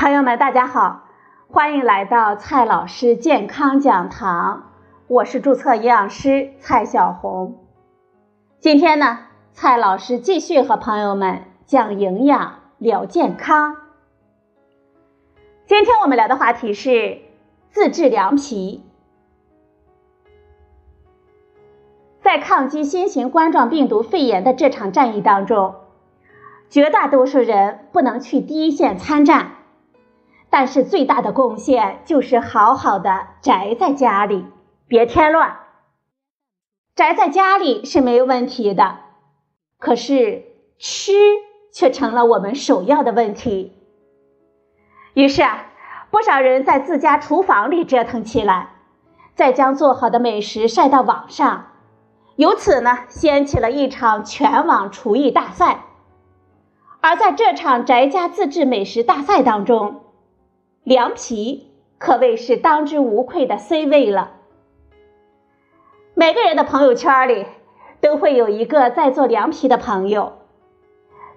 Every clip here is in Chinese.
朋友们，大家好，欢迎来到蔡老师健康讲堂，我是注册营养师蔡小红。今天呢，蔡老师继续和朋友们讲营养聊健康。今天我们聊的话题是自制凉皮。在抗击新型冠状病毒肺炎的这场战役当中，绝大多数人不能去第一线参战。但是最大的贡献就是好好的宅在家里，别添乱。宅在家里是没有问题的，可是吃却成了我们首要的问题。于是啊，不少人在自家厨房里折腾起来，再将做好的美食晒到网上，由此呢，掀起了一场全网厨艺大赛。而在这场宅家自制美食大赛当中，凉皮可谓是当之无愧的 C 位了。每个人的朋友圈里都会有一个在做凉皮的朋友，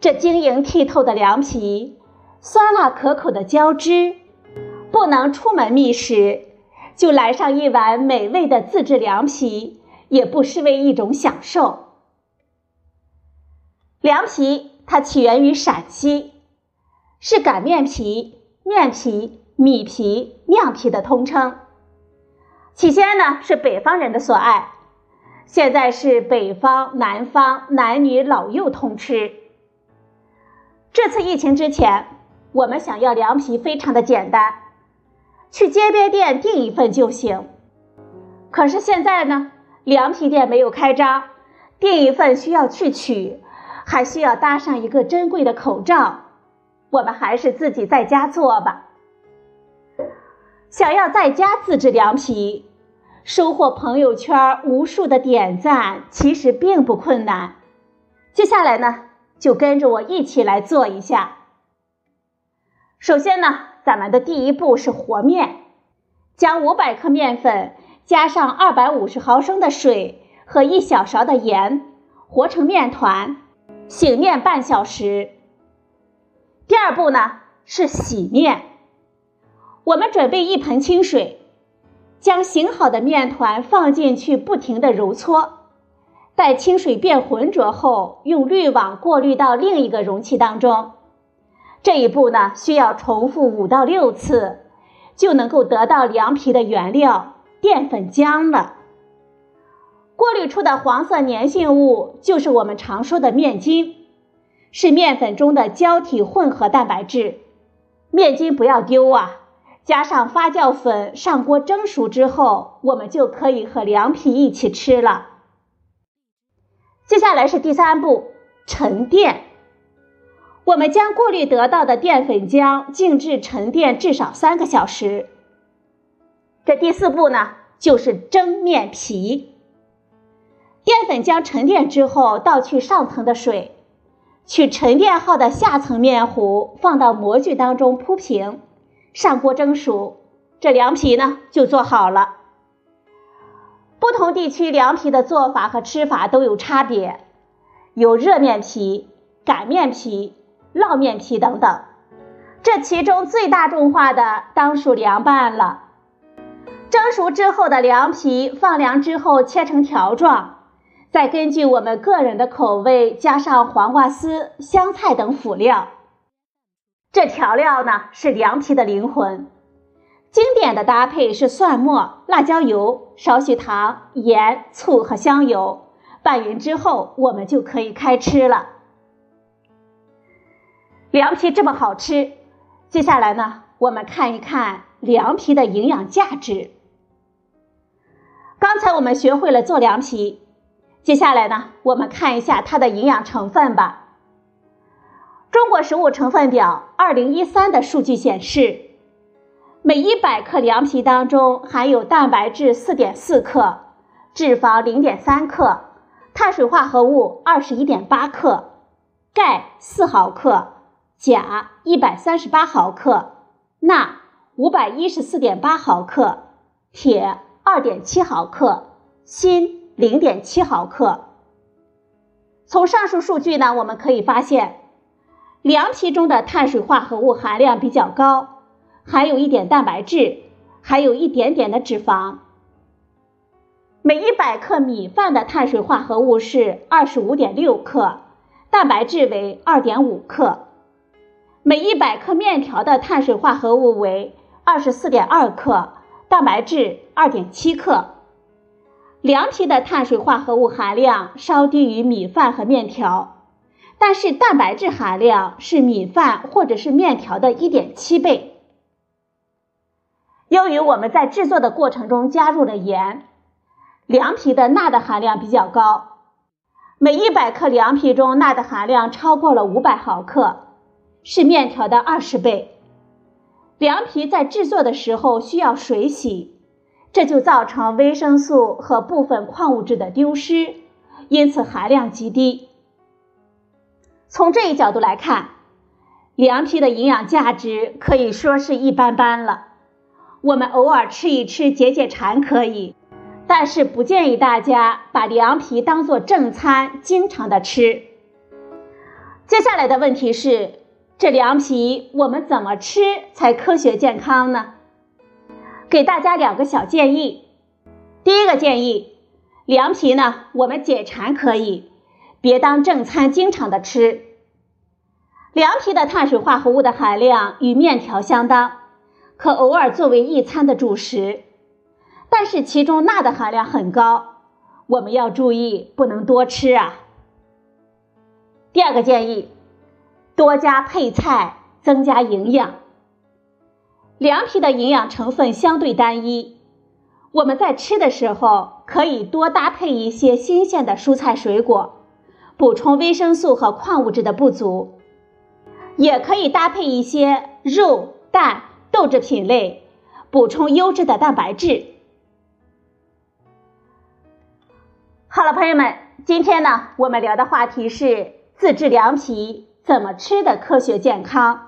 这晶莹剔透的凉皮，酸辣可口的浇汁，不能出门觅食，就来上一碗美味的自制凉皮，也不失为一种享受。凉皮它起源于陕西，是擀面皮。面皮、米皮、酿皮的通称。起先呢是北方人的所爱，现在是北方、南方男女老幼通吃。这次疫情之前，我们想要凉皮非常的简单，去街边店订一份就行。可是现在呢，凉皮店没有开张，订一份需要去取，还需要搭上一个珍贵的口罩。我们还是自己在家做吧。想要在家自制凉皮，收获朋友圈无数的点赞，其实并不困难。接下来呢，就跟着我一起来做一下。首先呢，咱们的第一步是和面，将五百克面粉加上二百五十毫升的水和一小勺的盐，和成面团，醒面半小时。第二步呢是洗面，我们准备一盆清水，将醒好的面团放进去，不停的揉搓，待清水变浑浊后，用滤网过滤到另一个容器当中。这一步呢需要重复五到六次，就能够得到凉皮的原料淀粉浆了。过滤出的黄色粘性物就是我们常说的面筋。是面粉中的胶体混合蛋白质，面筋不要丢啊！加上发酵粉，上锅蒸熟之后，我们就可以和凉皮一起吃了。接下来是第三步，沉淀。我们将过滤得到的淀粉浆静置沉淀至少三个小时。这第四步呢，就是蒸面皮。淀粉浆沉淀之后，倒去上层的水。取沉淀后的下层面糊放到模具当中铺平，上锅蒸熟，这凉皮呢就做好了。不同地区凉皮的做法和吃法都有差别，有热面皮、擀面皮、烙面皮等等。这其中最大众化的当属凉拌了。蒸熟之后的凉皮放凉之后切成条状。再根据我们个人的口味加上黄瓜丝、香菜等辅料，这调料呢是凉皮的灵魂。经典的搭配是蒜末、辣椒油、少许糖、盐、醋和香油。拌匀之后，我们就可以开吃了。凉皮这么好吃，接下来呢，我们看一看凉皮的营养价值。刚才我们学会了做凉皮。接下来呢，我们看一下它的营养成分吧。中国食物成分表二零一三的数据显示，每一百克凉皮当中含有蛋白质四点四克，脂肪零点三克，碳水化合物二十一点八克，钙四毫克，钾一百三十八毫克，钠五百一十四点八毫克，铁二点七毫克，锌。零点七毫克。从上述数据呢，我们可以发现，凉皮中的碳水化合物含量比较高，含有一点蛋白质，还有一点点的脂肪。每一百克米饭的碳水化合物是二十五点六克，蛋白质为二点五克。每一百克面条的碳水化合物为二十四点二克，蛋白质二点七克。凉皮的碳水化合物含量稍低于米饭和面条，但是蛋白质含量是米饭或者是面条的一点七倍。由于我们在制作的过程中加入了盐，凉皮的钠的含量比较高，每一百克凉皮中钠的含量超过了五百毫克，是面条的二十倍。凉皮在制作的时候需要水洗。这就造成维生素和部分矿物质的丢失，因此含量极低。从这一角度来看，凉皮的营养价值可以说是一般般了。我们偶尔吃一吃解解馋可以，但是不建议大家把凉皮当做正餐经常的吃。接下来的问题是，这凉皮我们怎么吃才科学健康呢？给大家两个小建议。第一个建议，凉皮呢，我们解馋可以，别当正餐经常的吃。凉皮的碳水化合物的含量与面条相当，可偶尔作为一餐的主食，但是其中钠的含量很高，我们要注意不能多吃啊。第二个建议，多加配菜，增加营养。凉皮的营养成分相对单一，我们在吃的时候可以多搭配一些新鲜的蔬菜水果，补充维生素和矿物质的不足；也可以搭配一些肉、蛋、豆制品类，补充优质的蛋白质。好了，朋友们，今天呢，我们聊的话题是自制凉皮怎么吃的科学健康。